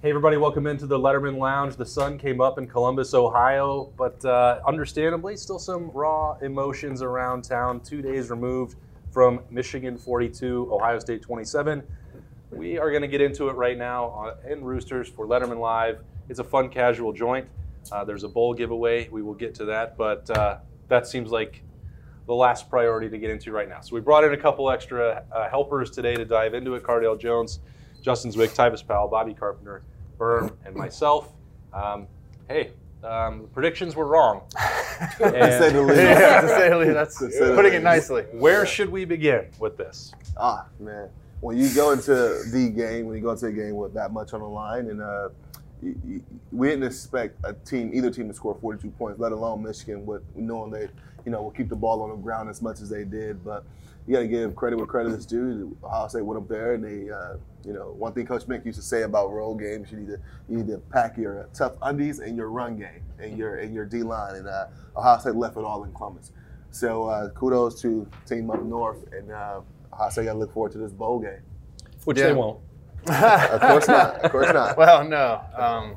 Hey everybody, welcome into the Lettermen Lounge. The sun came up in Columbus, Ohio, but uh, understandably, still some raw emotions around town. Two days removed from Michigan 42, Ohio State 27. We are going to get into it right now in Roosters for Lettermen Live. It's a fun, casual joint. Uh, there's a bowl giveaway. We will get to that, but uh, that seems like the last priority to get into right now. So we brought in a couple extra uh, helpers today to dive into it. Cardale Jones, Justin Zwick, Tyvis Powell, Bobby Carpenter, Berm, and myself. Um, hey, um, the predictions were wrong. to say the least. yeah, to say the least. That's To say the putting it nicely. Where should we begin with this? Ah, man. When you go into the game, when you go into a game with that much on the line, and uh, you, you, we didn't expect a team, either team, to score 42 points, let alone Michigan, with knowing they, you know, will keep the ball on the ground as much as they did. But you got to give credit where credit is due. Ohio State went up there, and they, uh, you know, one thing Coach Mick used to say about road games, you need to you need to pack your tough undies and your run game and your and your D line. And uh, Ohio State left it all in Columbus. So uh, kudos to team up north, and uh, Ohio State got to look forward to this bowl game. Which Yeah. they won't. Of course not. Of course not. Well, no. Um,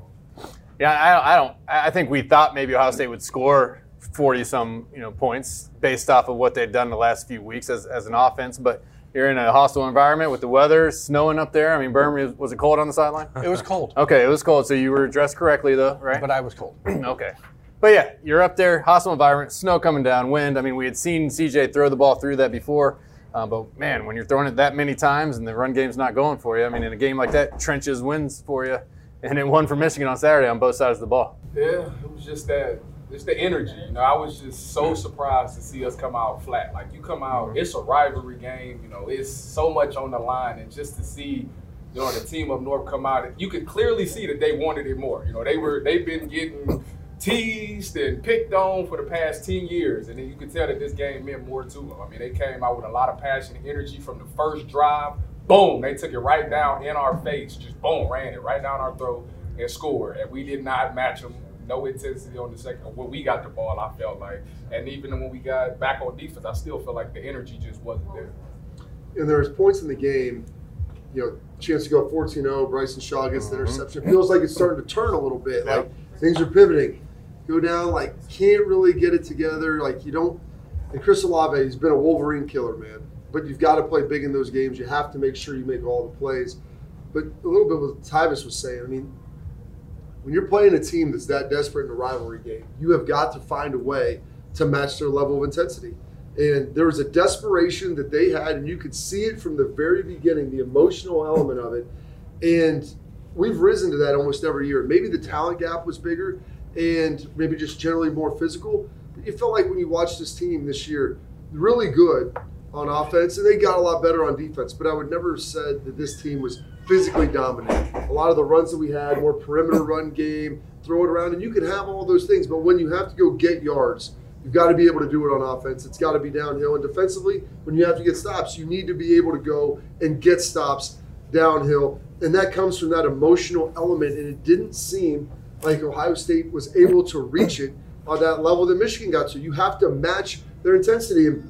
yeah, I, I don't. I think we thought maybe Ohio State would score 40 some you know points based off of what they've done the last few weeks as, as an offense, but. You're in a hostile environment with the weather, snowing up there. I mean, Birmingham, was it cold on the sideline? It was cold, Okay, it was cold, so you were dressed correctly, though, right? but I was cold. okay. But yeah, you're up there, hostile environment, snow coming down, wind. I mean, we had seen CJ throw the ball through that before. Uh, but man, when you're throwing it that many times and the run game's not going for you, I mean, in a game like that, trenches wins for you. And it won for Michigan on Saturday on both sides of the ball. Yeah, it was just that, just the energy. You know, I was just so surprised to see us come out flat. Like you come out, mm-hmm. it's a rivalry game. You know, it's so much on the line, and just to see, you know, the team up north come out, you could clearly see that they wanted it more. You know, they were they've been getting teased and picked on for the past 10 years. And then you could tell that this game meant more to them. I mean, they came out with a lot of passion and energy from the first drive. Boom, they took it right down in our face. Just boom, ran it right down our throat and scored. And we did not match them. No intensity on the second. When we got the ball, I felt like. And even when we got back on defense, I still felt like the energy just wasn't there. and there was points in the game, you know, chance to go 14-0, Bryson Shaw gets the mm-hmm. interception. Feels like it's starting to turn a little bit. Like things are pivoting. Go down, like can't really get it together. Like you don't. And Chris Olave, he's been a Wolverine killer, man. But you've got to play big in those games. You have to make sure you make all the plays. But a little bit what Tyvis was saying. I mean, when you're playing a team that's that desperate in a rivalry game, you have got to find a way to match their level of intensity. And there was a desperation that they had, and you could see it from the very beginning, the emotional element of it. And we've risen to that almost every year. Maybe the talent gap was bigger and maybe just generally more physical. But you felt like when you watched this team this year, really good on offense, and they got a lot better on defense. But I would never have said that this team was physically dominant. A lot of the runs that we had, more perimeter run game, throw it around, and you can have all those things. But when you have to go get yards, you've got to be able to do it on offense. It's got to be downhill. And defensively, when you have to get stops, you need to be able to go and get stops downhill. And that comes from that emotional element. And it didn't seem like Ohio State was able to reach it on that level that Michigan got to. You have to match their intensity. And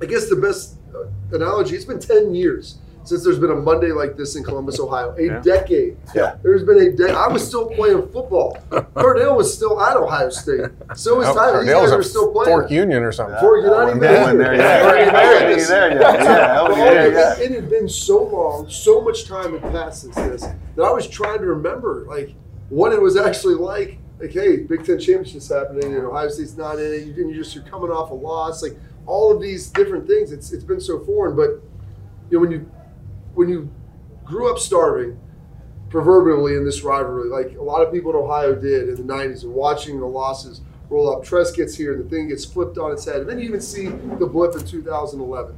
I guess the best uh, analogy, it's been 10 years since there's been a Monday like this in Columbus, Ohio. A Yeah. decade. Yeah. There's been a decade. I was still playing football. Cardale was still at Ohio State. So was Tyler. These Cardale guys was were still playing. Fork Union or something. Before you're not even Yeah, there. there Yeah, yeah. Yeah, yeah, yeah, It, it had been so long, so much time had passed since this that I was trying to remember like what it was actually like. Like, hey, Big Ten championships happening, and Ohio State's not in it. You and you just you're coming off a loss, like all of these different things. It's it's been so foreign, but you know when you when you grew up starving, proverbially in this rivalry, like a lot of people in Ohio did in the '90s, and watching the losses roll up. Tress gets here, the thing gets flipped on its head, and then you even see the blip in 2011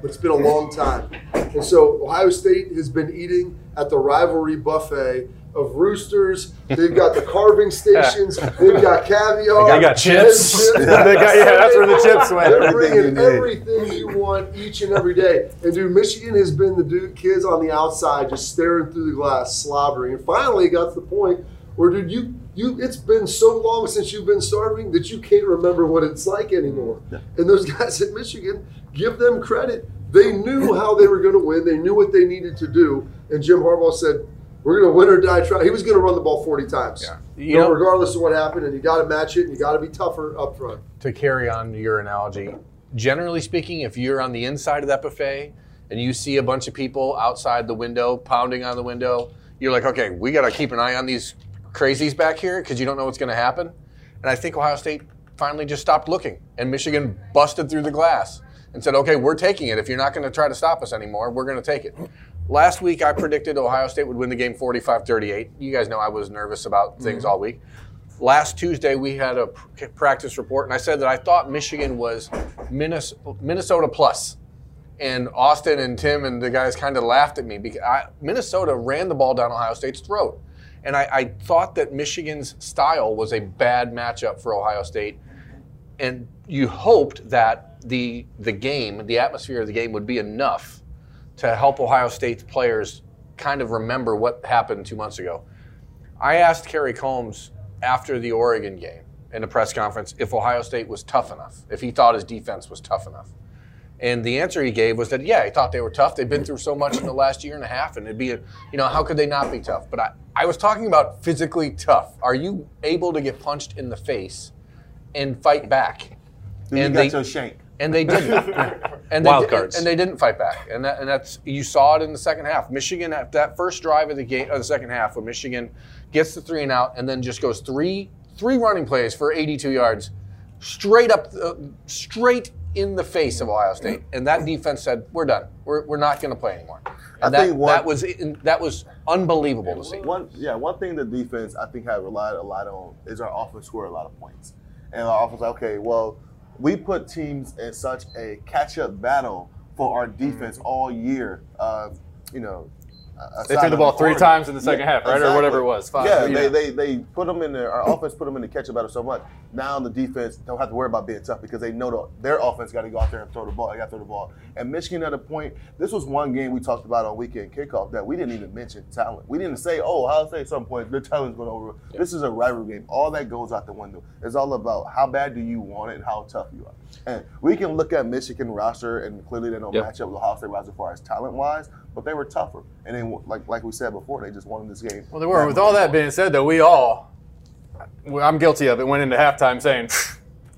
but it's been a long time. And so Ohio State has been eating at the rivalry buffet of roosters. They've got the carving stations. They've got caviar. They got chips. They They got- yeah, that's where the chips went. They're Everything bringing you everything you want each and every day. And dude, Michigan has been the dude kids on the outside just staring through the glass, slobbering. And finally, it got to the point where, dude, you you it's been so long since you've been starving that you can't remember what it's like anymore. And those guys at Michigan, give them credit. They knew how they were going to win. They knew what they needed to do. And Jim Harbaugh said, "We're going to win or die trying." He was going to run the ball forty times, You you know, know- regardless of what happened. And you got to match it. and You got to be tougher up front. to carry on your analogy, generally speaking, if you're on the inside of that buffet and you see a bunch of people outside the window pounding on the window, you're like, okay, we got to keep an eye on these crazies back here because you don't know what's going to happen. And I think Ohio State finally just stopped looking, and Michigan busted through the glass and said, okay, we're taking it. If you're not going to try to stop us anymore, we're going to take it. Last week, I predicted Ohio State would win the game 45 38. You guys know I was nervous about things mm-hmm. all week last Tuesday we had a pr- practice report, and I said that I thought Michigan was Minnes- Minnesota plus. And Austin and Tim and the guys kind of laughed at me because I, Minnesota ran the ball down Ohio State's throat. And I, I thought that Michigan's style was a bad matchup for Ohio State. And you hoped that the, the game, the atmosphere of the game would be enough to help Ohio State's players kind of remember what happened two months ago. I asked Kerry Coombs after the Oregon game in a press conference if Ohio State was tough enough, if he thought his defense was tough enough. And the answer he gave was that yeah, he thought they were tough. They've been through so much in the last year and a half, and it'd be, a, you know, how could they not be tough? But I, I was talking about physically tough. Are you able to get punched in the face and fight back? Then And got they- your shank. and they didn't. and they, Wild di- cards. And they didn't fight back. And that, and that's you saw it in the second half. Michigan at that first drive of the game of the second half, when Michigan gets the three and out, and then just goes three three running plays for 82 yards, straight up, uh, straight in the face of Ohio State. And that defense said, "We're done. We're, we're not going to play anymore." And I that, think one- that was that was unbelievable to see. One, yeah, one thing the defense I think have relied a lot on is our offense scored a lot of points, and our offense. Like, okay, well, we put teams in such a catch-up battle for our defense all year. Uh, you know, They threw the of ball three Oregon. times in the second half, right? Or whatever it was, five, yeah, they, know. they they put them in there. Our offense put them in the catch-up battle so much. Now the defense don't have to worry about being tough because they know the, their offense got to go out there and throw the ball. They got to throw the ball. And Michigan at a point, this was one game we talked about on weekend kickoff that we didn't even mention talent. We didn't say, oh, Ohio State at some point their talent's going over. This is a rivalry game. All that goes out the window. It's all about how bad do you want it and how tough you are. And we can look at Michigan roster and clearly they don't Yep. match up with Ohio State roster as far as talent wise, but they were tougher. And then like like we said before, they just won this game. Well, they were. With all that being said, though, we all, I'm guilty of it, went into halftime saying,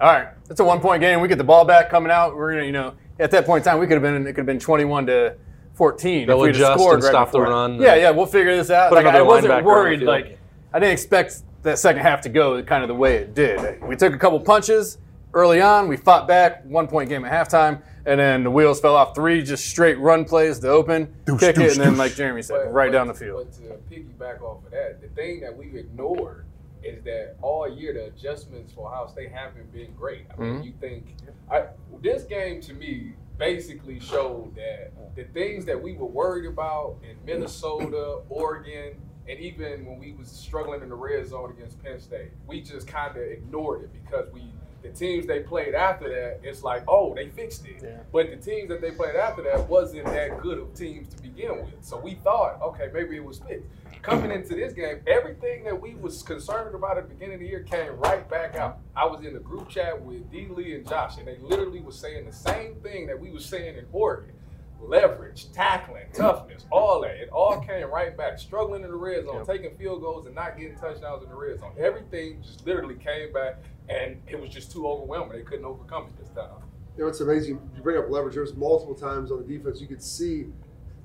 all right, it's a one point game. We get the ball back coming out. We're going to, you know, at that point in time, we could have been, it could have been 21 to 14. They'll if adjust scored and right stop the run. Yeah, yeah, we'll figure this out. Put Like, I wasn't linebacker on the worried. Like, I didn't expect that second half to go kind of the way it did. We took a couple punches early on. We fought back, one point game at halftime. And then the wheels fell off three just straight run plays to open, kick it, and then, like Jeremy said, But- right but- down the field. But to piggyback off of that, the thing that we've ignored is that all year the adjustments for Ohio State haven't been great. I mean, Mhm. you think I, this game to me basically showed that the things that we were worried about in Minnesota, Oregon, and even when we was struggling in the red zone against Penn State, we just kind of ignored it because we the teams they played after that, it's like, oh, they fixed it. Yeah. But the teams that they played after that wasn't that good of teams to begin with. So we thought, okay, maybe it was fixed. Coming into this game, everything that we was concerned about at the beginning of the year came right back out. I was in a group chat with D. Lee and Josh, and they literally was saying the same thing that we was saying in Oregon. Leverage, tackling, toughness, all that. It all came right back. Struggling in the red zone, taking field goals and not getting touchdowns in the red zone. Everything just literally came back, and it was just too overwhelming. They couldn't overcome it this time. You know, it's amazing. You bring up leverage. There's multiple times on the defense you could see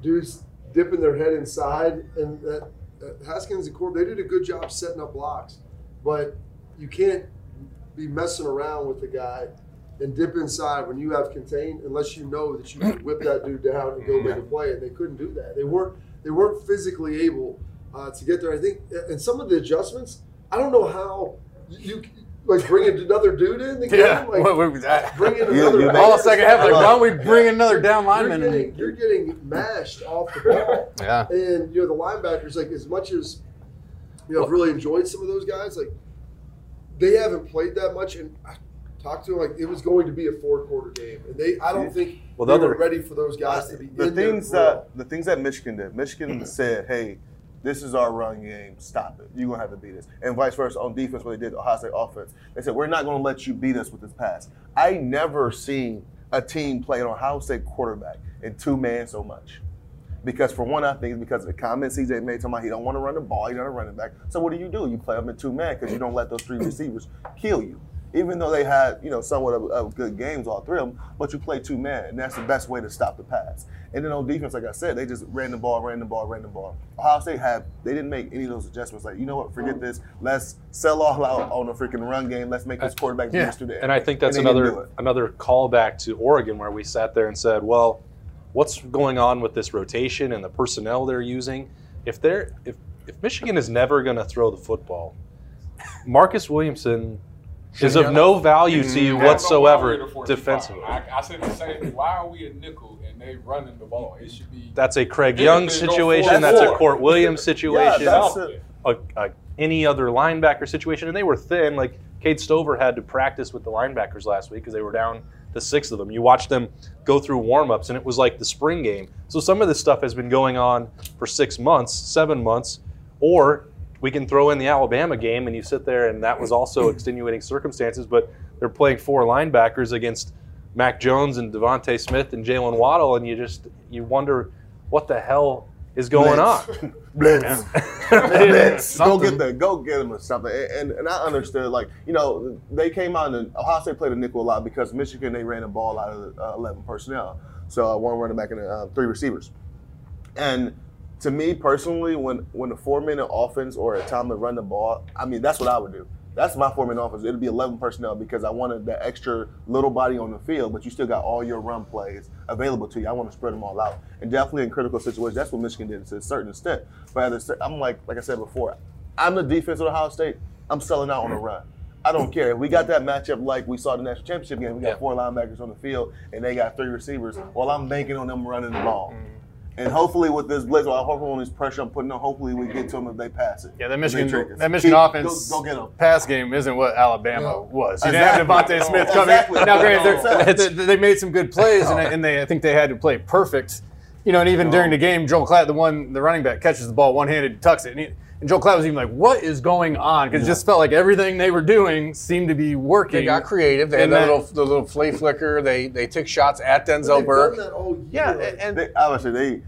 dudes dipping their head inside, and that, that Haskins and Corb they did a good job setting up blocks, but you can't be messing around with the guy and dip inside when you have contained unless you know that you can whip that dude down and go make a play. And they couldn't do that. They weren't they weren't physically able uh, to get there. I think, and some of the adjustments, I don't know how you like bringing another dude in the game. Yeah. Like, What- what- I- bringing You- another you back all second half, like, why don't we bring another down You're lineman? getting, and- you're getting mashed off the ball. Yeah. And you know the linebackers, like as much as you know, I've really enjoyed some of those guys. Like they haven't played that much, and I talked to them like it was going to be a four quarter game, and they I don't think Well, they the were ready for those guys to be the in things that the things that Michigan did. Michigan said, "Hey, this is our run game. Stop it. You're gonna have to beat us." And vice versa on defense, what they did to Ohio State offense, they said, "We're not gonna let you beat us with this pass." I never seen a team play an Ohio State quarterback in two man so much. Because for one, I think it's because of the comments CJ made talking about he don't want to run the ball, he don't run it back. So what do you do? You play them in two man because you don't let those three receivers kill you. Even though they had, you know, somewhat of, of good games, all three of them, but you play two man, and that's the best way to stop the pass. And then on defense, like I said, they just ran the ball, ran the ball, ran the ball. Ohio State had they didn't make any of those adjustments. Like, you know what? Forget this. Let's sell all out on the freaking run game. Let's make this uh, quarterback beat Yeah. through the air. And I think that's another another callback to Oregon where we sat there and said, well, what's going on with this rotation and the personnel they're using? If they're if if Michigan is never going to throw the football, Marcus Williamson is of no value to you I don't know why whatsoever we're the 45. defensively. I, I said the same thing. Why are we a nickel and they running the ball? It should be. That's a Craig Young situation. forward. That's a Kourt Williams Yeah, situation. that's a- a, a, any other linebacker situation, and they were thin. Like Cade Stover had to practice with the linebackers last week because they were down to six of them. You watched them go through warmups, and it was like the spring game. So some of this stuff has been going on for six months, seven months, or we can throw in the Alabama game, and you sit there, and that was also extenuating circumstances. But they're playing four linebackers against Mac Jones and DeVonta Smith and Jaylen Waddle, and you just you wonder what the hell is going on. Blitz. Blitz. Go get the go get them or something. And, and and I understood like you know they came out and Ohio State played a nickel a lot because Michigan they ran the ball out of uh, eleven personnel, so uh, one running back and uh, three receivers. And to me personally, when when the four minute offense or a time to run the ball, I mean that's what I would do. That's my four minute offense. It'd be eleven personnel because I wanted that extra little body on the field, but you still got all your run plays available to you. I want to spread them all out, and definitely in critical situations, that's what Michigan did to a certain extent. But at a I'm like like I said before, I'm the defense of Ohio State. I'm selling out on the run. I don't care. If we got that matchup like we saw the national championship game, we got Yeah. four linebackers on the field and they got three receivers. Well, I'm banking on them running the ball. Mm-hmm. And hopefully with this blitz, well, hopefully on this pressure I'm putting on, hopefully we get to them if they pass it. Yeah, that Michigan, that Michigan Keep- offense Go, go get them. pass game isn't what Alabama No. was. You Exactly. didn't have DeVonta Smith coming. Exactly. Now, granted, they're- they, they made some good plays, and, and they I think they had to play perfect. You know, and even during the game, Joel Klatt, the one, the running back, catches the ball one handed, tucks it, and, he, and Joel Klatt was even like, "What is going on?" Because it just felt like everything they were doing seemed to be working. They got creative. They had And that that- little the little flea flicker. They they took shots at Denzel Burke. done that all year. Yeah, like, and They, obviously, they,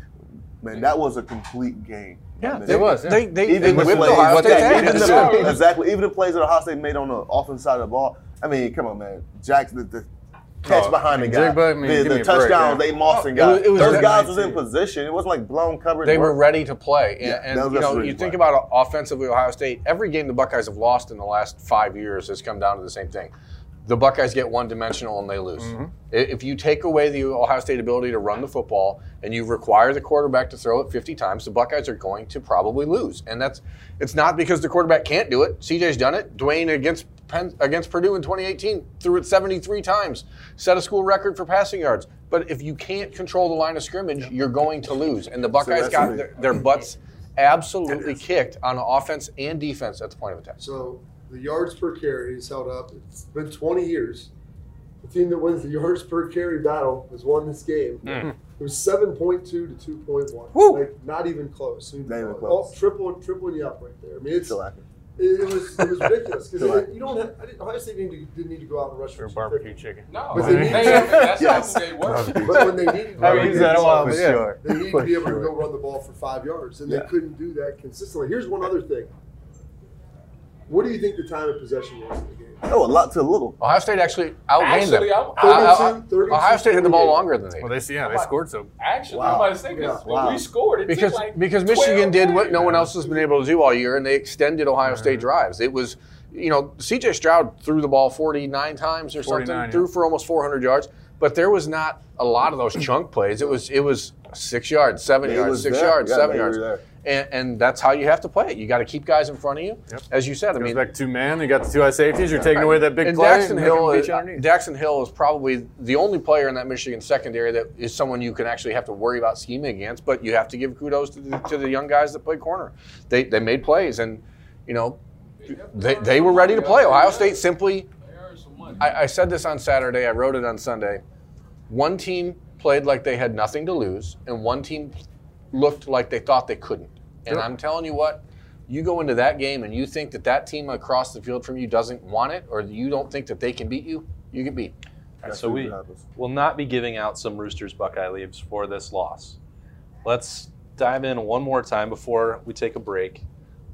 man, that was a complete game. Yeah, I it was. yeah. they they, Even they the whipped plays, Ohio what State's they- ass. even Yeah. the, exactly, even the plays that Ohio State made on the offensive side of the ball. I mean, come on, man, Jackson, the, the catch Oh, behind the guy, Njigba, I mean, the, the me break, touchdowns, they Mawson Oh, got. it was- it was Those guys was in position. It wasn't like blown coverage. They were ready to play. And, Yeah, and you know, absolutely you think right. about offensively Ohio State, every game the Buckeyes have lost in the last five years has come down to the same thing. The Buckeyes get one dimensional and they lose. Mm-hmm. If you take away the Ohio State ability to run the football and you require the quarterback to throw it 50 times, the Buckeyes are going to probably lose. And that's it's not because the quarterback can't do it. CJ's done it. Dwayne against Penn, against Purdue in 2018 threw it 73 times, set a school record for passing yards. But if you can't control the line of scrimmage, you're going to lose. And the Buckeyes that's got their, their butts absolutely kicked on offense and defense at the point of attack. So the yards per carry is held up. It's been 20 years. The team that wins the yards per carry battle has won this game. Hmm. It was 7.2 to 2.1. Woo. Like not even close. I Not even all- close. triple, tripling you up right there. I mean, it's Still acting. it, it was it was ridiculous because you don't have I didn't, Ohio State didn't, need to- didn't need to go out and rush for Or 250. barbecue chicken. No, But they, they- they, that's Yes. not who they were. But when they needed to, I haven't that a while, For but yeah. sure. They need For to be able sure. to go run the ball for five yards, and Yeah. they couldn't do that consistently. Here's one other thing. What do you think the time of possession was in the game? Oh, a lot to a little. Ohio State actually outgained Actually, them. I'm- 32, 32, Ohio State had the ball longer than they Well, they yeah, they scored so. Actually, Wow. I'm about to say 'cause Yeah. Wow. we scored, it because like because 12 Michigan did what no one else has been able to do all year, and they extended Ohio State drives. It was, you know, C.J. Stroud threw the ball 49 times or something, 49, yeah. threw for almost 400 yards, but there was not a lot of those chunk plays. It was it was six yards, seven They yards, six there. yards, Yeah, seven yards, there. And, and that's how you have to play it. You got to keep guys in front of you. As you said, I Goes mean, back two man. You got the two high safeties. You're taking away that big and play. Daxton and Hill, is. Daxton Hill is probably the only player in that Michigan secondary that is someone you can actually have to worry about scheming against. But you have to give kudos to the, to the young guys that play corner. They, they made plays, and you know they, they were ready to play. Ohio State simply. They earned some money. I, I said this on Saturday. I wrote it on Sunday. One team played like they had nothing to lose, and one team looked like they thought they couldn't. And I'm telling you what, you go into that game and you think that that team across the field from you doesn't want it, or you don't think that they can beat you, you get beat. so we will not be giving out some Roosters Buckeye leaves for this loss. Let's dive in one more time before we take a break.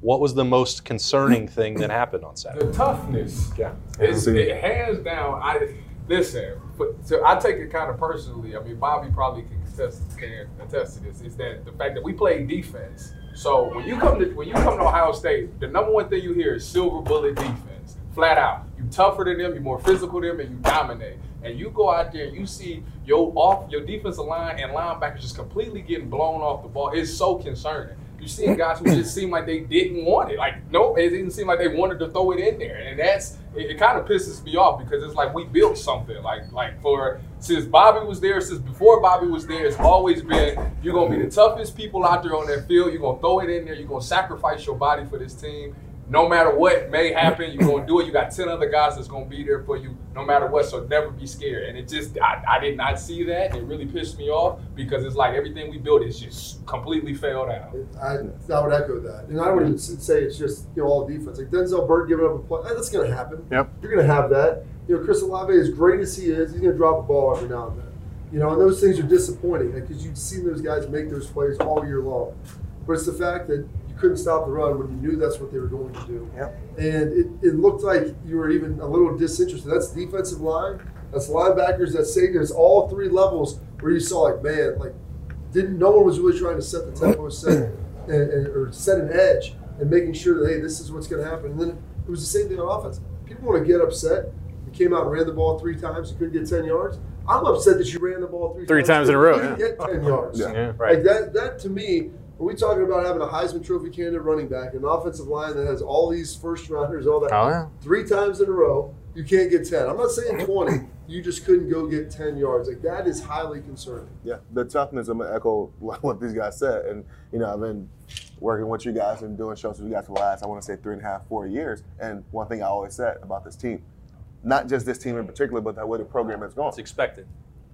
What was the most concerning thing that happened on Saturday? the toughness. Yeah. It's it, hands down. I listen. But, so I take it kind of personally. I mean, Bobby probably can attest, can attest to this. Is that the fact that we play defense. So when you come to when you come to Ohio State, the number one thing you hear is silver bullet defense, flat out. You tougher than them, you're more physical than them, and you dominate. And you go out there and you see your off your defensive line and linebackers just completely getting blown off the ball. It's so concerning. You see guys who just seem like they didn't want it. Like, nope, it didn't seem like they wanted to throw it in there. And that's it, it kind of pisses me off because it's like we built something. Like like for since Bobby was there, since before Bobby was there, it's always been you're gonna be the toughest people out there on that field. You're gonna throw it in there, you're gonna sacrifice your body for this team. No matter what may happen, you're gonna do it. You got 10 other guys that's gonna be there for you no matter what. So never be scared. And it just I, I did not see that. It really pissed me off because it's like everything we built is just completely failed out. I, I would echo that, and I would even say it's just you know all defense. Like Denzel Burke giving up a play, that's going to happen. Yep. You're going to have that. You know, Chris Olave, as great as he is, he's going to drop a ball every now and then. You know, and those things are disappointing because you've seen those guys make those plays all year long. But it's the fact that you couldn't stop the run when you knew that's what they were going to do. Yep. And it, it looked like you were even a little disinterested. That's defensive line, that's linebackers, that's safety. It's all three levels where you saw like, man, like didn't no one was really trying to set the tempo, set and, and, or set an edge, and making sure that hey, this is what's going to happen. And then it was the same thing on offense. People want to get upset. You came out and ran the ball three times. You couldn't get ten yards. I'm upset that you ran the ball three, Three times in a row, You didn't yeah. get ten yards. Yeah. Yeah. Like that. That to me. Are we talking about having a Heisman Trophy candidate running back, an offensive line that has all these first rounders, all that? Oh yeah. three times in a row, you can't get 10. I'm not saying 20. You just couldn't go get 10 yards. Like, that is highly concerning. Yeah, the toughness. I'm gonna echo what these guys said, and you know, I've been working with you guys and doing shows with you guys for the last, I want to say, three and a half, four years. And one thing I always said about this team, not just this team in particular, but the way the program has gone. It's expected.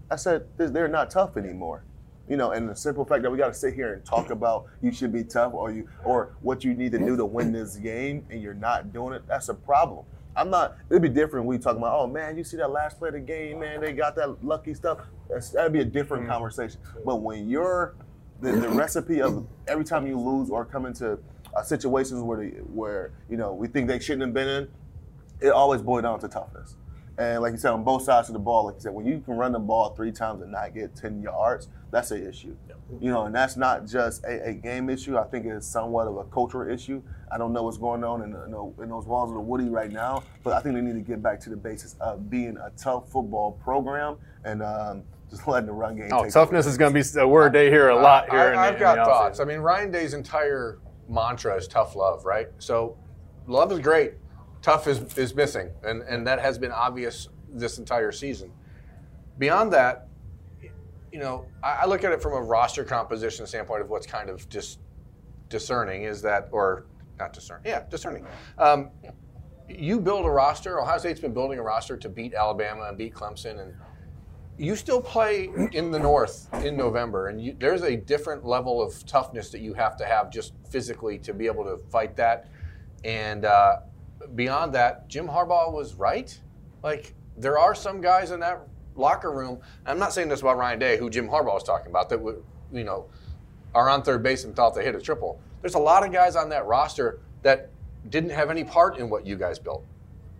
I said they're not tough anymore. You know, and the simple fact that we got to sit here and talk about you should be tough or you or what you need to do to win this game, and you're not doing it. That's a problem. I'm not. It'd be different. We talking about, oh man, you see that last play of the game, man. They got that lucky stuff. That's, that'd be a different conversation. But when you're the, the recipe of every time you lose or come into uh, situations where the, where you know we think they shouldn't have been in, it always boils down to toughness. And like you said, on both sides of the ball, like you said, when you can run the ball three times and not get 10 yards, that's an issue. You know, and that's not just a, a game issue. I think it's somewhat of a cultural issue. I don't know what's going on in, the, in, the, in those walls of the Woody right now, but I think they need to get back to the basis of being a tough football program and um, just letting the run game. Oh, take toughness is going to be a word they hear a lot here. I, in, I've in got the thoughts. offseason. I mean, Ryan Day's entire mantra is tough love, right? So, love is great. Tough is, is missing, and, and that has been obvious this entire season. Beyond that, you know, I, I look at it from a roster composition standpoint of what's kind of just discerning is that, or not discerning, yeah, discerning. Um, you build a roster. Ohio State's been building a roster to beat Alabama and beat Clemson, and you still play in the North in November, and you, there's a different level of toughness that you have to have just physically to be able to fight that. And uh, beyond that, Jim Harbaugh was right. Like there are some guys in that locker room. I'm not saying this about Ryan Day, who Jim Harbaugh was talking about, that would, you know, are on third base and thought they hit a triple. There's a lot of guys on that roster that didn't have any part in what you guys built.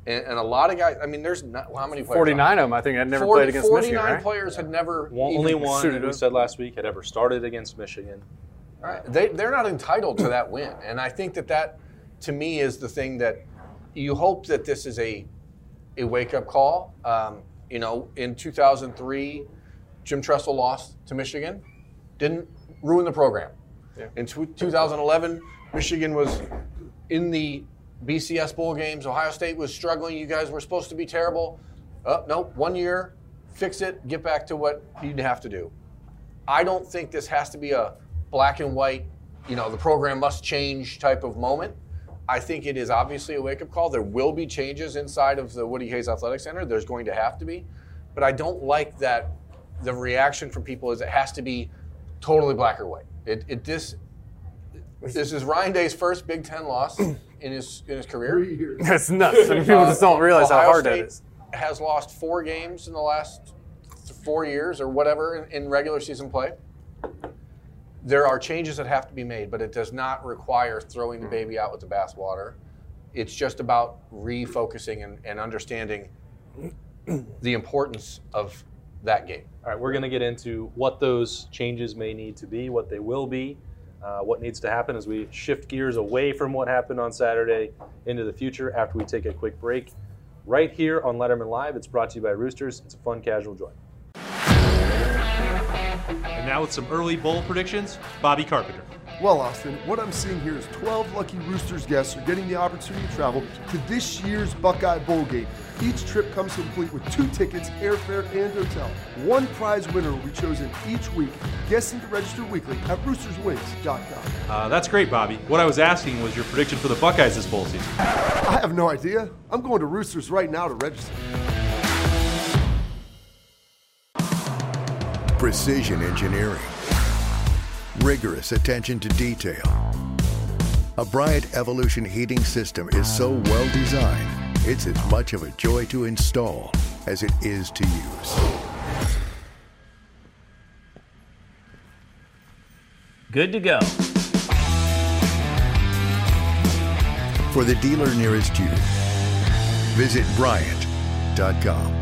And, and a lot of guys, I mean, there's not, how many players? 49 of them, I think, had never 40 played against 49 Michigan, right? players had never One, even only one, suited we said last week, had ever started against Michigan. Right. They, they're not entitled to that win. And I think that that, to me, is the thing that you hope that this is a, a wake up call. Um, you know, in 2003, Jim Tressel lost to Michigan, didn't ruin the program. In tw 2011, Michigan was in the BCS bowl games. Ohio State was struggling. You guys were supposed to be terrible. Oh, nope, one year, fix it, get back to what you'd have to do. I don't think this has to be a black and white, you know, the program must change type of moment. I think it is obviously a wake up call. There will be changes inside of the Woody Hayes Athletic Center. There's going to have to be. But I don't like that the reaction from people is it has to be totally black or white. It, it this, this is Ryan Day's first Big Ten loss in his in his career. That's nuts. I mean, people just don't uh, realize how Ohio hard that State is. Has lost four games in the last four years or whatever in, in regular season play. There are changes that have to be made, but it does not require throwing the baby out with the bathwater. It's just about refocusing and, and understanding the importance of that game. All right, we're going to get into what those changes may need to be, what they will be, uh, what needs to happen as we shift gears away from what happened on Saturday into the future after we take a quick break. Right here on Lettermen Live, it's brought to you by Roosters. It's a fun, casual joint. And now with some early bowl predictions, Bobby Carpenter. Well, Austin, what I'm seeing here is 12 lucky Roosters guests are getting the opportunity to travel to this year's Buckeye Bowl game. Each trip comes complete with two tickets, airfare, and hotel. One prize winner will be chosen each week. Guests need to register weekly at roosterswings.com. Uh, that's great, Bobby. What I was asking was your prediction for the Buckeyes this bowl season. I have no idea. I'm going to Roosters right now to register. Precision engineering, rigorous attention to detail. A Bryant Evolution heating system is so well designed, it's as much of a joy to install as it is to use. Good to go. For the dealer nearest you, visit Bryant.com.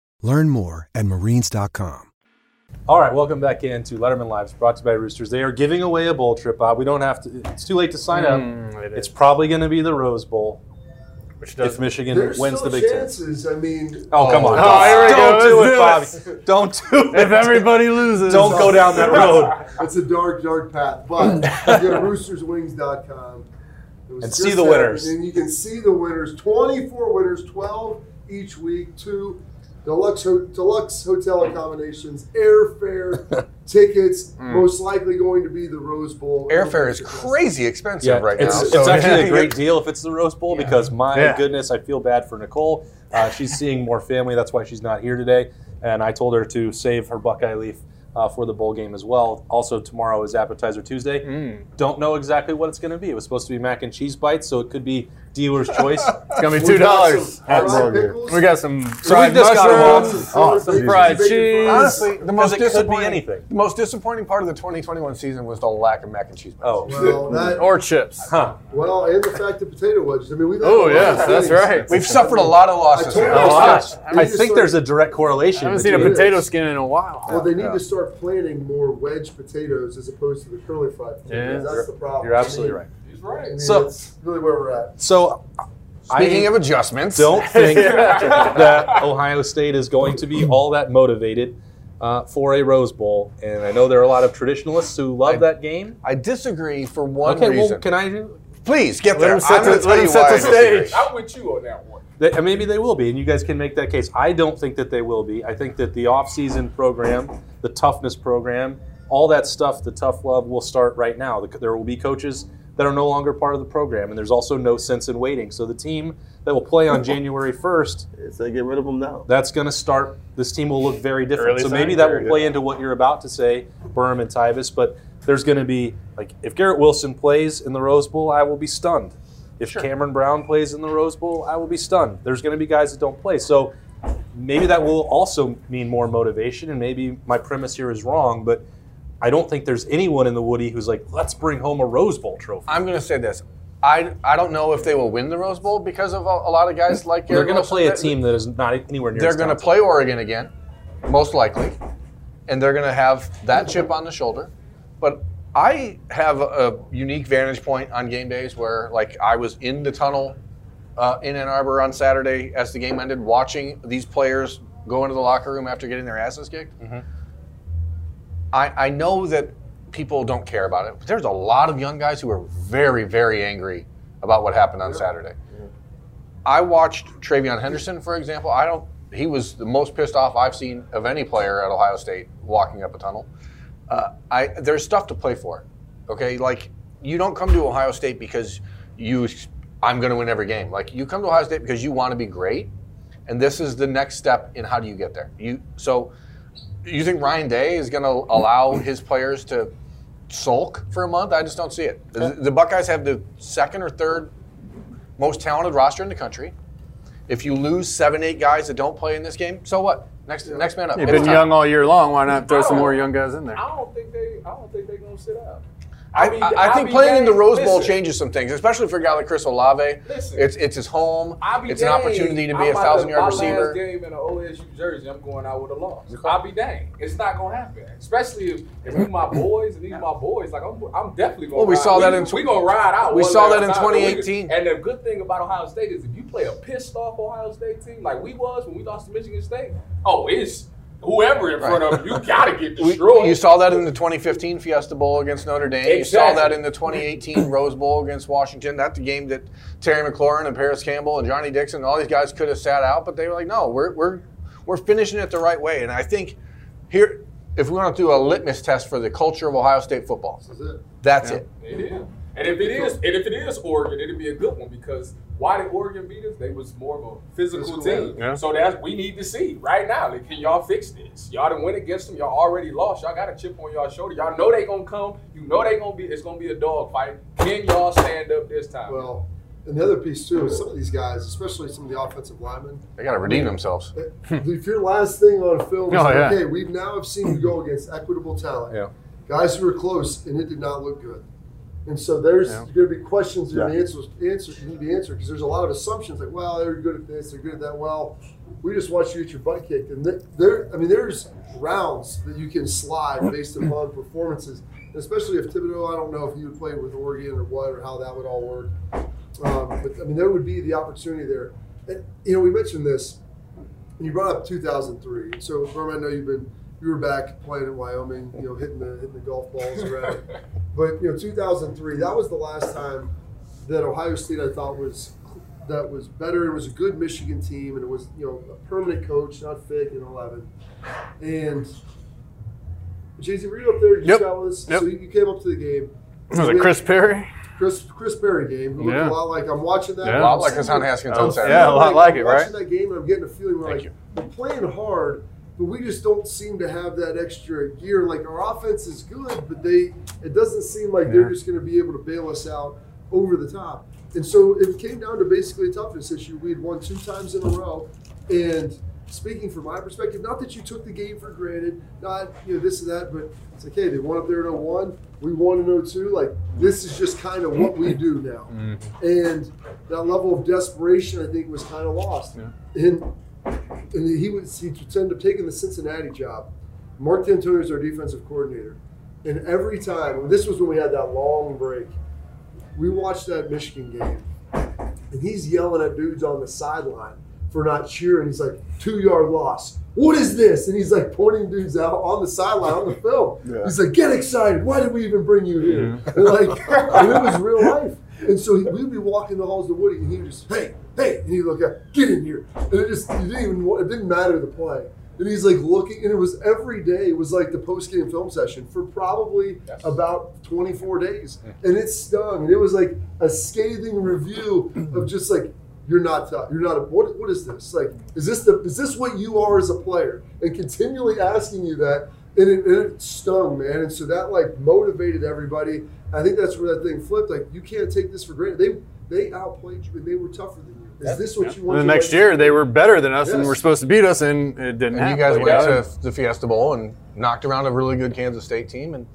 Learn more at marines.com. All right, welcome back into Lettermen Lives, brought to you by Roosters. They are giving away a bowl trip, Bob. We don't have to. It's too late to sign Mm, up. it it's probably going to be the Rose Bowl Which if Michigan There's wins still the Big Ten. I mean, Oh, come on! Oh, here we don't do it, do Bobby. Don't do it. if everybody loses, don't go down that road. It's a dark, dark path. But you go to roosterswings.com It was And see the winners. And you can see the winners 24 winners, 12 each week, two deluxe, ho- deluxe hotel accommodations, airfare, tickets, most likely going to be the Rose Bowl. Airfare is crazy expensive Yeah, right it's, now. it's so- actually a great deal if it's the Rose Bowl because my Yeah. goodness, I feel bad for Nicole. Uh, she's seeing more family. That's why she's not here today. And I told her to save her Buckeye leaf uh, for the bowl game as well. Also, tomorrow is Appetizer Tuesday. Mm. Don't know exactly what it's going to be. It was supposed to be mac and cheese bites, so it could be dealer's choice. It's gonna be two dollars. some fried pickles. We got some So fried we just got them mushrooms. all. Oh, some fried cheese. Honestly, the most it could be disappointing anything. The most disappointing part of the 2021 season was the lack of mac and cheese. bites. Oh, Well, that, mm. Or chips. huh. well, and the fact that potato wedges. I mean, we've oh, had Oh a lot yes, that's right. We've suffered a lot of losses. I told here. you. Gosh, wow. I think there's a direct correlation. I haven't seen a between- potato skin in a while. Well, they need to start planting more wedge potatoes as opposed to the curly fried potatoes. Yeah. That's the problem. You're absolutely right. Mean, He's right. I mean, So- that's really where we're at. So, Speaking I of adjustments, don't think that Ohio State is going to be all that motivated uh, for a Rose Bowl. And I know there are a lot of traditionalists who love that game. I disagree for one Okay, reason. well, can I do? Please get Let there. him set I'm the- to let tell him set the stage. I'm with you on that one. They, uh, maybe they will be, and you guys can make that case. I don't think that they will be. I think that the off-season program, the toughness program, all that stuff, the tough love will start right now. There will be coaches that are no longer part of the program, and there's also no sense in waiting. So the team that will play on January 1st, So get rid of them now. that's going to start. This team will look very different. Early so maybe that will play into what you're about to say, Burham and Tyvis. But there's going to be like if Garrett Wilson plays in the Rose Bowl, I will be stunned. If Cameron Brown plays in the Rose Bowl, I will be stunned. There's going to be guys that don't play. So maybe that will also mean more motivation. And maybe my premise here is wrong, but I don't think there's anyone in the Woody who's like, let's bring home a Rose Bowl trophy. I'm going to say this. I, I don't know if they will win the Rose Bowl because of a, a lot of guys like They're going to play a team that is not anywhere near. They're going to play Oregon again, most likely, and they're going to have that chip on the shoulder. But I have a unique vantage point on game days where, like, I was in the tunnel uh, in Ann Arbor on Saturday as the game ended, watching these players go into the locker room after getting their asses kicked. I, I know that people don't care about it, but there's a lot of young guys who are very, very angry about what happened on Saturday. I watched TreVeyon Henderson, for example. I don't. He was the most pissed off I've seen of any player at Ohio State walking up a tunnel. Uh, I there's stuff to play for. Okay, like you don't come to Ohio State because you I'm going to win every game. Like you come to Ohio State because you want to be great, and this is the next step in how do you get there. You so you think Ryan Day is going to allow his players to sulk for a month? I just don't see it. The, the Buckeyes have the second or third most talented roster in the country. If you lose seven, eight guys that don't play in this game, so what? Next, next man up. You've It's been time. young all year long. Why not throw some more young guys in there? I don't think they. I don't think they're gonna sit out. I, be- I, think playing in the Rose Bowl listen, changes some things, especially for a guy like Chris Olave. Listen. it's it's his home. It's an opportunity to be I'm a thousand yard my receiver. last game in an OSU jersey, I'm going out with a loss. I'll be dang. It's not gonna happen. Especially if, if these my boys and these my boys, like I'm, I'm definitely gonna. Well, we ride. saw that we, in we gonna ride out. we saw that in time. We- 2018. And the good thing about Ohio State is if you play a pissed off Ohio State team like we was when we lost to Michigan State, oh, it's whoever in front of you, you gotta get We- destroyed. you saw that in the 2015 Fiesta Bowl against Notre Dame. You saw that in the 2018 Rose Bowl against Washington. That's the game that Terry McLaurin and Parris Campbell and Johnnie Dixon and all these guys could have sat out, but they were like, no, we're, we're, we're finishing it the right way. And I think here, if we want to do a litmus test for the culture of Ohio State football, That's it. that's it. It is. And if it is, and if it is Oregon, it'd be a good one because why did Oregon beat us? They was more of a physical, Physical, team. yeah. So that's we need to see right now. Like, can y'all fix this? Y'all done went against them. Y'all already lost. Y'all got a chip on y'all shoulder. Y'all know they gonna come. You know they gonna be. It's gonna be a dog fight. Can y'all stand up this time? Well, and the other piece too is some of these guys, especially some of the offensive linemen. They got to redeem themselves. if your last thing on film is Oh, yeah. okay, we've now have seen you go against equitable talent, Yeah. guys who were close, and it did not look good. And so there's Yeah. going to be questions Yeah. and answers, answers you need to answer because there's a lot of assumptions like, well, they're good at this, they're good at that. Well, we just watched you get your butt kicked, and th- there, I mean, there's rounds that you can slide based upon performances, especially if Thibodeaux. I don't know if he would play with Oregon or what or how that would all work. Um, but I mean, there would be the opportunity there. And you know, we mentioned this, and you brought up 2003. So, Berman, I know you've been you were back playing in Wyoming, you know, hitting the hitting the golf balls around. but you know, 2003, that was the last time that Ohio State I thought was that was better. It was a good Michigan team, and it was you know a permanent coach, not fake in 11. And Jay-Z, were you up there? Did you Yep. travel this? Yep. So you came up to the game. Was it Chris Perry? Chris Chris Perry game. Who looked Yeah. a lot like I'm watching that. Yeah. A lot like Hassan Haskins Oh, on Saturday. yeah, a lot like it, right? Watching right? that game, and I'm getting a feeling we're Thank like we're playing hard, but we just don't seem to have that extra gear. Like our offense is good, but they it doesn't seem like they're just going to be able to bail us out over the top. And so it came down to basically a toughness issue. We had won two times in a row, and speaking from my perspective, not that you took the game for granted, not you know this and that, but it's like, hey, they won up there in 01, we won in 02. Like this is just kind of what we do now, mm-hmm. and that level of desperation, I think, was kind of lost. And and he was he ended up taking the Cincinnati job. Mark Dantonio is our defensive coordinator, and every time this was when we had that long break, we watched that Michigan game, and he's yelling at dudes on the sideline for not cheering. He's like, two yard loss. What is this? And he's like pointing dudes out on the sideline on the film. Yeah. He's like, get excited. Why did we even bring you here? Mm-hmm. And like, and it was real life. And so he, we'd be walking the halls of Woody, and he would just, hey, hey, and he'd look at, get in here. And it just, it didn't even, it didn't matter the play. And he's like looking, and it was every day. It was like the post game film session for probably about 24 days, and it stung. And it was like a scathing review of just like you're not tough. You're not. A, what, what is this? Like, is this the? Is this what you are as a player? And continually asking you that, and it, and it stung, man. And so that like motivated everybody. I think that's where that thing flipped. Like, you can't take this for granted. They they outplayed you, and they were tougher than you. Is this what you want? And the next year, they were better than us and were supposed to beat us, and it didn't And happen. you guys went that. to the Fiesta Bowl and knocked around a really good Kansas State team. And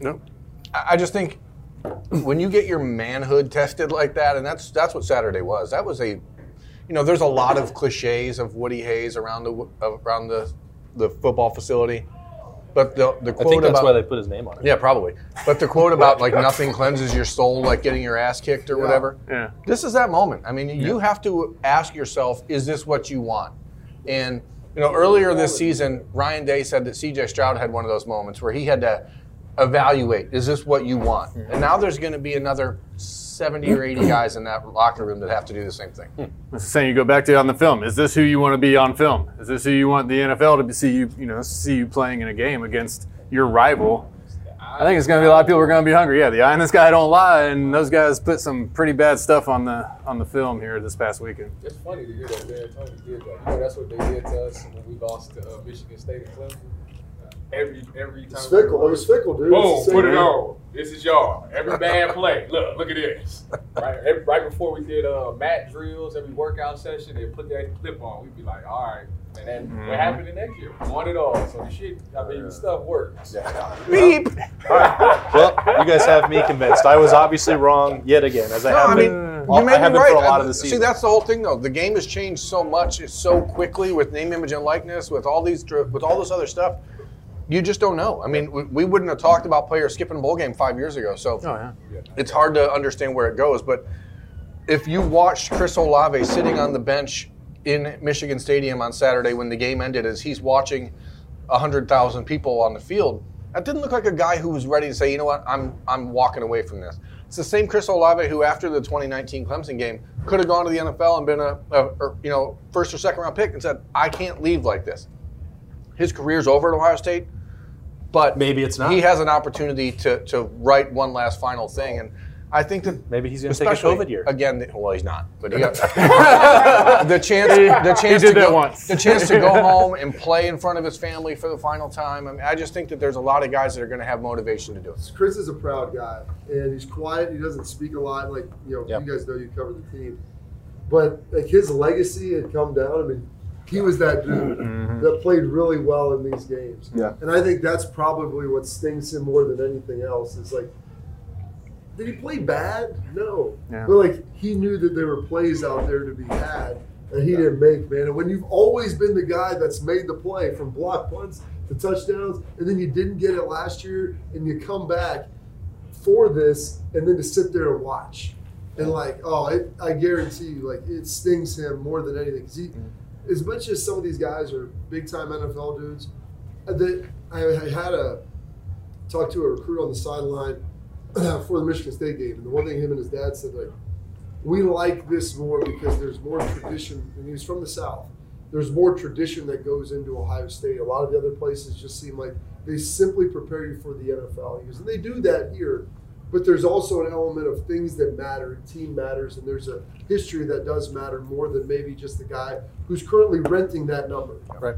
Nope. I I just think when you get your manhood tested like that, and that's that's what Saturday was. That was a, you know, there's a lot of cliches of Woody Hayes around the around the the football facility, but the the I quote think that's about why they put his name on it. yeah probably, but the quote about like nothing cleanses your soul like getting your ass kicked or whatever. Yeah. This is that moment. I mean, you have to ask yourself, is this what you want? And you know, earlier this season, Ryan Day said that C.J. Stroud had one of those moments where he had to evaluate, is this what you want? Mm-hmm. And now there's going to be another 70 or 80 guys in that locker room that have to do the same thing. It's the same. You go back to on the film. Is this who you want to be on film? Is this who you want the NFL to see you? You know, see you playing in a game against your rival. I think it's going to be a lot of people who are going to be hungry. Yeah, the eye in this guy don't lie, and those guys put some pretty bad stuff on the on the film here this past weekend. It's funny to hear that Dantonio did that. You know, that's what they did to us when we lost to uh, Michigan State and Clemson. Every every time. It's fickle. It was fickle, dude. Boom, It's put it thing. on. This is y'all. Every bad play. Look, look at this. Right, every, right before we did uh, mat drills, every workout session, they put that clip on. We'd be like, all right. And then Mm-hmm. what happened the next year? We won it all. So the shit, I mean, the stuff works. Beep. all right. Well, you guys have me convinced. I was obviously wrong yet again, as I No, have I mean, all- you may I have be right. for a lot of the See, that's the whole thing, though. The game has changed so much, it's so quickly with name, image, and likeness, with all these, with all this other stuff. You just don't know. I mean, we, we wouldn't have talked about players skipping a bowl game five years ago. So oh, yeah. it's hard to understand where it goes. But if you watched Chris Olave sitting on the bench in Michigan Stadium on Saturday when the game ended, as he's watching 100,000 people on the field, that didn't look like a guy who was ready to say, you know what, I'm, I'm walking away from this. It's the same Chris Olave who, after the 2019 Clemson game, could have gone to the NFL and been a, a or, you know first or second round pick and said, I can't leave like this. His career's over at Ohio State, but Maybe it's not. He has an opportunity to, to write one last final thing, and I think that Maybe he's going to take a especially- COVID year. again. Well, he's not, but he got the chance. The chance did to that go, once. The chance to go home and play in front of his family for the final time. I mean, I just think that there's a lot of guys that are going to have motivation to do it. Chris is a proud guy, and he's quiet. He doesn't speak a lot. Like you know, Yep. you guys know you cover the team, but like his legacy had come down. I mean, he was that dude mm-hmm. that played really well in these games. Yeah. and I think that's probably what stings him more than anything else. Is like, did he play bad? No, Yeah. but like he knew that there were plays out there to be had. that he didn't make, man. And when you've always been the guy that's made the play from block punts to touchdowns, and then you didn't get it last year, and you come back for this, and then to sit there and watch, and like, oh, it, I guarantee you, like, it stings him more than anything. 'Cause he, mm. As much as some of these guys are big time NFL dudes, uh, I, had a talk to a recruit on the sideline for the Michigan State game, and the one thing him and his dad said, like, we like this more because there's more tradition. And he's from the South. There's more tradition that goes into Ohio State. A lot of the other places just seem like they simply prepare you for the NFL. And they do that here, but there's also an element of things that matter. and Team matters, and there's a history that does matter more than maybe just the guy who's currently renting that number. Right.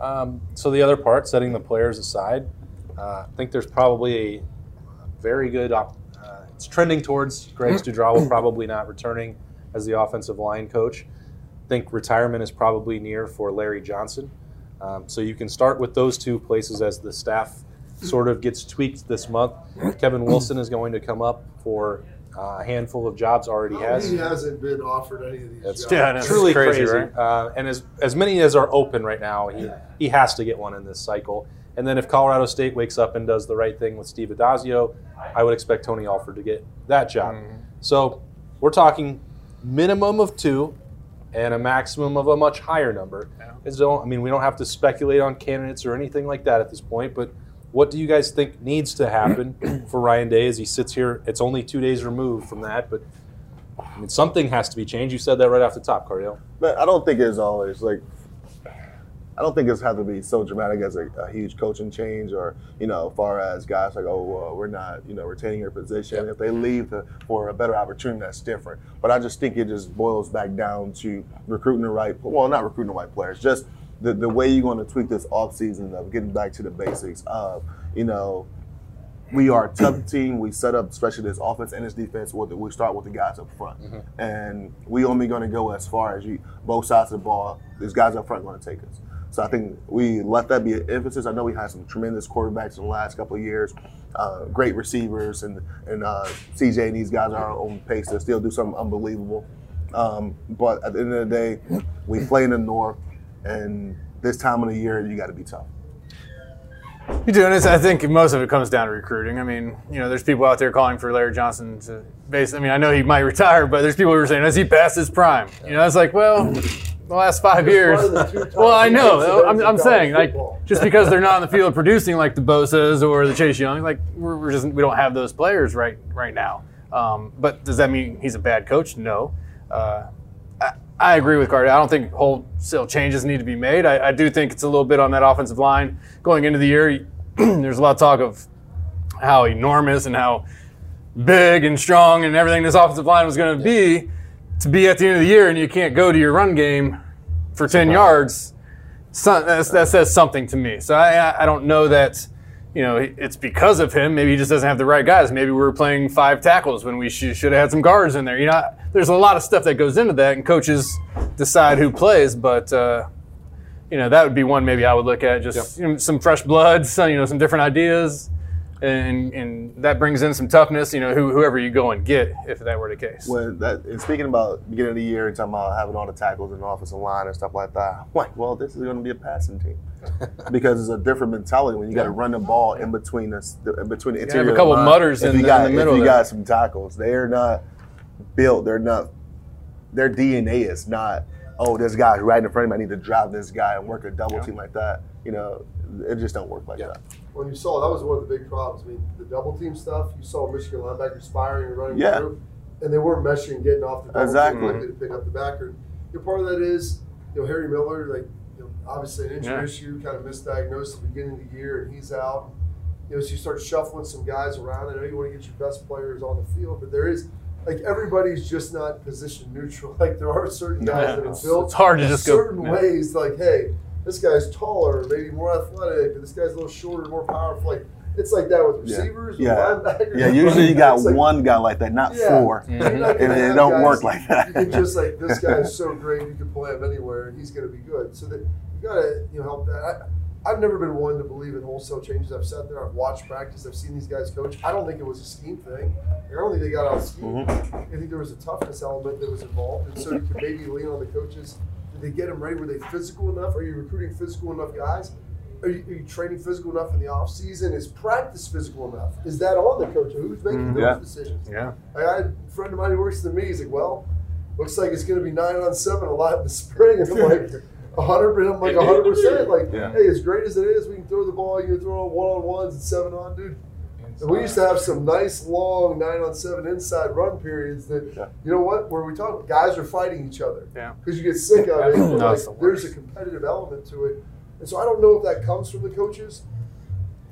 Um, so the other part, setting the players aside, uh, I think there's probably a very good. Op- uh, it's trending towards Greg Studrawa probably not returning as the offensive line coach. I think retirement is probably near for Larry Johnson. Um, so you can start with those two places as the staff sort of gets tweaked this month. Kevin Wilson is going to come up for uh, a handful of jobs already has. He hasn't been offered any of these That's jobs. Yeah, that's truly crazy, crazy. right? Uh, and as as many as are open right now, he he has to get one in this cycle. And then if Colorado State wakes up and does the right thing with Steve Addazio, I would expect Tony Alford to get that job. Mm-hmm. So we're talking minimum of two and a maximum of a much higher number. It's don't, I mean, we don't have to speculate on candidates or anything like that at this point, but what do you guys think needs to happen for Ryan Day as he sits here? It's only two days removed from that, but I mean, something has to be changed. You said that right off the top, Cardale. But I don't think it's always like. I don't think it's had to be so dramatic as a, a huge coaching change, or you know, far as guys like, oh, well, we're not, you know, retaining your position. If they leave to, for a better opportunity, that's different. But I just think it just boils back down to recruiting the right, well, not recruiting the right players, just the, the way you're going to tweak this offseason of getting back to the basics of, you know, we are a tough team. We set up, especially this offense and this defense, with the, we start with the guys up front, and we only going to go as far as you both sides of the ball. These guys up front going to take us. So I think we let that be an emphasis. I know we had some tremendous quarterbacks in the last couple of years, uh, great receivers, and and uh, CJ and these guys are on pace to still do something unbelievable. Um, but at the end of the day, we play in the north, and this time of the year, you got to be tough. You do, and it's, I think most of it comes down to recruiting. I mean, you know, there's people out there calling for Larry Johnson to base. I mean, I know he might retire, but there's people who are saying, "Has he passed his prime?" You know, it's like, well, the last five years. Well, I know. I'm, I'm saying, like, just because they're not in the field producing like the Bosa's or the Chase Young, like, we're, we're just we don't have those players right right now. Um, but does that mean he's a bad coach? No. Uh, I, agree with Carter. I don't think wholesale changes need to be made. I, I do think it's a little bit on that offensive line going into the year. there's a lot of talk of how enormous and how big and strong and everything this offensive line was going to be to be at the end of the year and you can't go to your run game for 10 yards. So, that's, that says something to me. So I, I don't know that you know it's because of him. Maybe he just doesn't have the right guys. Maybe we were playing five tackles when we sh- should have had some guards in there. You know, there's a lot of stuff that goes into that, and coaches decide who plays. But uh, you know, that would be one maybe I would look at. Just you know, some fresh blood, some you know, some different ideas, and and that brings in some toughness. You know, who, whoever you go and get, if that were the case. When that, and speaking about beginning of the year and talking about having all the tackles and the offensive line and stuff like that, like, well, this is going to be a passing team because it's a different mentality when you got to run the ball in between us, in between the interior. have a couple line. mutters If in you the- got, in the middle If you got some tackles, they are not built. They're not. Their DNA is not. Oh, this guy's right in front of me. I need to drive this guy and work a double team like that. You know, it just don't work like that. When you saw that was one of the big problems. I mean, the double team stuff. You saw Michigan linebackers firing and running Yeah. through, and they weren't meshing getting off the double Exactly. team quickly to pick up the backer. And, you know, part of that is you know Harry Miller, like you know, obviously an injury Yeah. issue, kind of misdiagnosed at the beginning of the year, and he's out. You know, so you start shuffling some guys around. I know you want to get your best players on the field, but there is. Like everybody's just not position neutral. Like there are certain guys yeah. that are built it's hard to in just go- certain yeah. ways. Like, hey, this guy's taller, maybe more athletic, and this guy's a little shorter, more powerful. Like it's like that with receivers, with Yeah. linebackers. Yeah, usually you got like- one guy like that, not Yeah. four. You're not And it don't guys- work like that. You can just like this guy's so great, you can play him anywhere, and he's going to be good. So that you got to you know help that. I, I've never been one to believe in wholesale changes. I've sat there, I've watched practice, I've seen these guys coach. I don't think it was a scheme thing. I don't think they got out scheme. Mm-hmm. I think there was a toughness element that was involved, and so you could maybe lean on the coaches. Did they get them ready? Were they physical enough? Are you recruiting physical enough guys? Are you, are you training physical enough in the off season? Is practice physical enough? Is that on the coach? Who's making Mhm. those Yeah. decisions? Yeah. I had a friend of mine who works for me. He's like, well, looks like it's going to be nine on seven a lot in the spring. And I'm like, 100, I'm like 100%. Like, Yeah. hey, as great as it is, we can throw the ball. You can throw on one on ones and seven on, dude. And we used to have some nice long nine on seven inside run periods that, Yeah. you know what, where we talk, guys are fighting each other. Yeah. Because you get sick of it. No, Like, the there's a competitive element to it. And so I don't know if that comes from the coaches.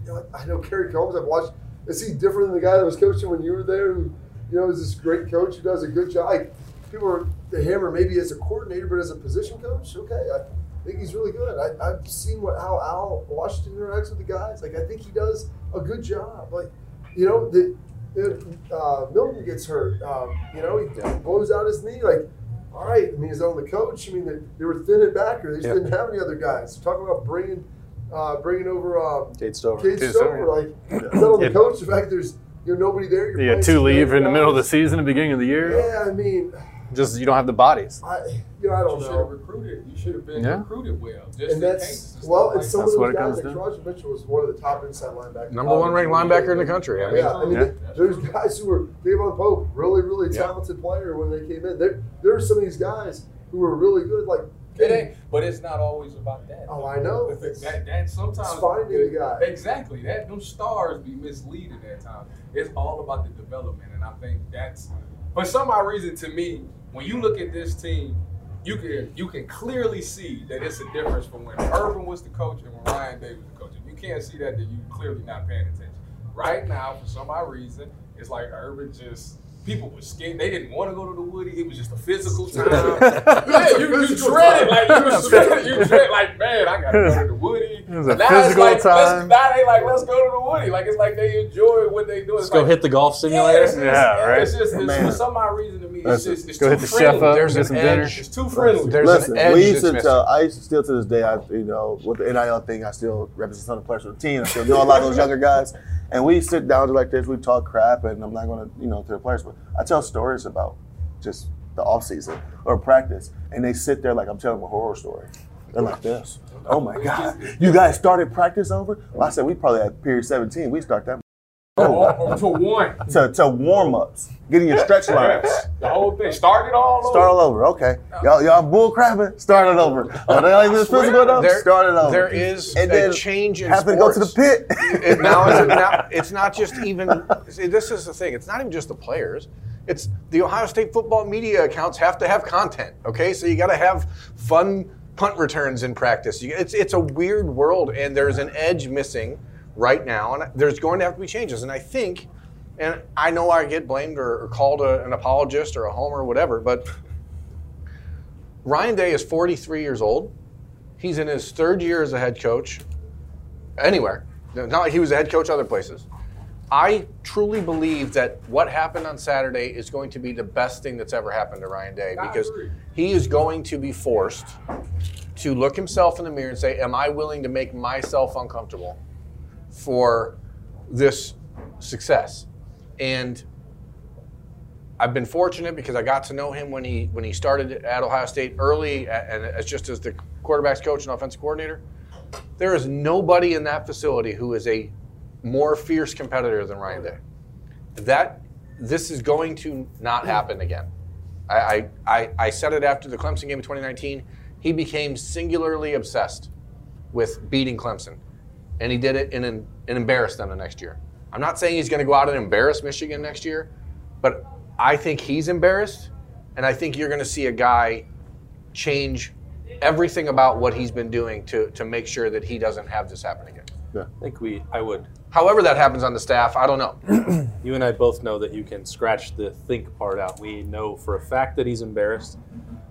You know, I know Kerry Coombs, I've watched, is he different than the guy that was coaching when you were there who, you know, is this great coach who does a good job? Like, people are, the hammer maybe as a coordinator, but as a position coach, okay. I think he's really good. I, I've seen what how Al Washington interacts with the guys. Like, I think he does a good job. Like, you know, the, the, uh, Milton gets hurt. Um, you know, he blows out his knee. Like, all right. I mean, is that on the coach? I mean, they, they were thin at backer. They just Yeah. didn't have any other guys. Talking about bringing, uh, bringing over um, Cade Stover. Cade Cade Stover. Stover, Like, is that on the Yeah. coach? In fact there's you know nobody there. You're You two leave young in the middle of the season, the beginning of the year. Yeah, I mean, Just you don't have the bodies. I you know I don't You should have know. recruited. You should have been Yeah. recruited well. Just And that's case and well, and like some that. of those it guys comes like down. George Mitchell was one of the top inside linebackers. Number one ranked linebacker in the country. I mean, yeah, I mean, Yeah. there's guys who were Davon Pope, really, really Yeah. talented player when they came in. There, there are some of these guys who were really good. Like, It ain't, but it's not always about that. Oh, I know. That, that sometimes It's finding the guy. Exactly. That them stars be misleading at times. It's all about the development, and I think that's for some odd reason to me. When you look at this team, you can you can clearly see that it's a difference from when Urban was the coach and when Ryan Day was the coach. If you can't see that, then you clearly not paying attention. Right now, for some odd reason, it's like Urban just people were scared. They didn't want to go to the Woody. It was just a physical time. yeah, you, you dread it like you was dread, you dread like man, I gotta go to the Woody. It was a now physical it's like, time. Let's, now they like let's go to the Woody. Like it's like they enjoy what they do. Let's It's go like, hit the golf yeah, simulator. it's just, Yeah, right. It's just it's, Man. for some odd reason to me. It's Listen, just it's go too hit the friendly. chef up, There's an some dinner. edge. It's too friendly. There's Listen, an edge we used to tell. I used to still to this day. I you know with the NIL thing, I still represent some of the players for the team. I still know a lot of those younger guys, and we sit down like this. We talk crap, and I'm not to you know to the players, but I tell stories about just the off season or practice, and they sit there like I'm telling them a horror story. They're like this. Oh my God! You guys started practice over? Well, I said we probably at period 17. We start that Oh, to one. to, to warm ups, getting your stretch lines. The whole thing started all over. Start all over. Okay. Y'all, y'all bull crapping. Start it over. Oh, they like this physical enough? There- Start it over. there is and a then change in Have to go to the pit. it, now, it's, now it's not just even. See, this is the thing. It's not even just the players. It's the Ohio State football media accounts have to have content. Okay, so you got to have fun punt returns in practice. You, it's it's a weird world, and there's an edge missing right now, and there's going to have to be changes. And I think, and I know I get blamed or, or called a, an apologist or a homer or whatever, but Ryan Day is 43 years old. He's in his third year as a head coach anywhere. Not like he was a head coach other places. I truly believe that what happened on Saturday is going to be the best thing that's ever happened to Ryan Day because he is going to be forced to look himself in the mirror and say, Am I willing to make myself uncomfortable for this success? And I've been fortunate because I got to know him when he when he started at Ohio State early, and as just as the quarterbacks coach and offensive coordinator. There is nobody in that facility who is a more fierce competitor than Ryan Day. That this is going to not happen again. I, I, I, said it after the Clemson game in 2019. He became singularly obsessed with beating Clemson, and he did it and, and embarrassed them the next year. I'm not saying he's going to go out and embarrass Michigan next year, but I think he's embarrassed, and I think you're going to see a guy change everything about what he's been doing to, to make sure that he doesn't have this happen again. Yeah. I think we, I would. However, that happens on the staff, I don't know. You and I both know that you can scratch the think part out. We know for a fact that he's embarrassed,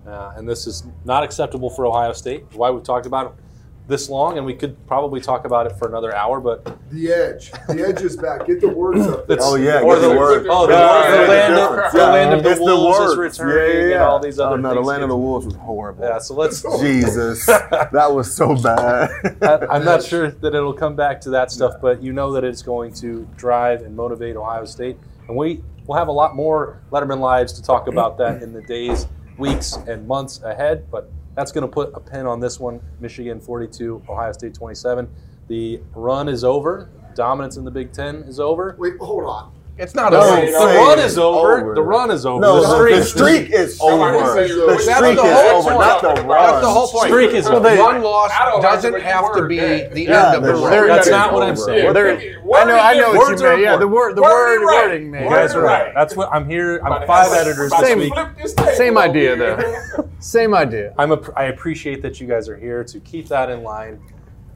uh, and this is not acceptable for Ohio State. Why we've talked about it this long, and we could probably talk about it for another hour. But The edge. The edge is back. Get the words up. there. Oh yeah, Or get the- the word. oh, the- Yeah, the yeah, land of- the Yeah, land of the it's wolves is words. returning and all these other Oh no, the land of the wolves was horrible. yeah, so let's. Jesus, that was so bad. I- I'm not sure that it'll come back to that stuff, but you know that it's going to drive and motivate Ohio State, and we will have a lot more Lettermen Lives to talk about that in the days, weeks, and months ahead. But that's going to put a pin on this one. Michigan 42, Ohio State 27. The run is over. Dominance in the Big Ten is over. Wait, hold on. It's not No, over. The run is over. over. The run is over. No, the the streak, streak, is over. say The you're- That's streak the is whole over, point. not the That's the whole point. The streak is over. One loss I don't like doesn't the way you have to be that. the Yeah, end of the the road. That's not what I'm saying. Yeah, there- I know, I know what you are meant. Yeah, the word, the Word word, right. wording, man. You guys are right. right. That's what I'm here. I'm five editors this week. flip this table Same idea, here. though. Same idea. I'm a, I appreciate that you guys are here to keep that in line.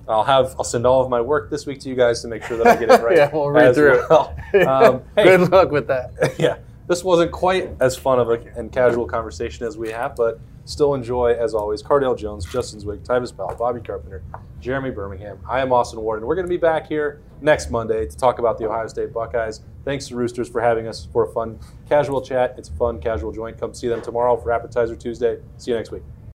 I'll have I'll send all of my work this week to you guys to make sure that I get it right. Yeah, we'll read through it. well. Um, hey, Good luck with that. yeah, this wasn't quite as fun of a and casual conversation as we have, but still enjoy as always. Cardale Jones, Justin Zwick, Tyvis Powell, Bobby Carpenter, Jeremy Birmingham. I am Austin Warden. We're going to be back here next Monday to talk about the Ohio State Buckeyes. Thanks to Roosters for having us for a fun casual chat. It's a fun casual joint. Come see them tomorrow for Appetizer Tuesday. See you next week.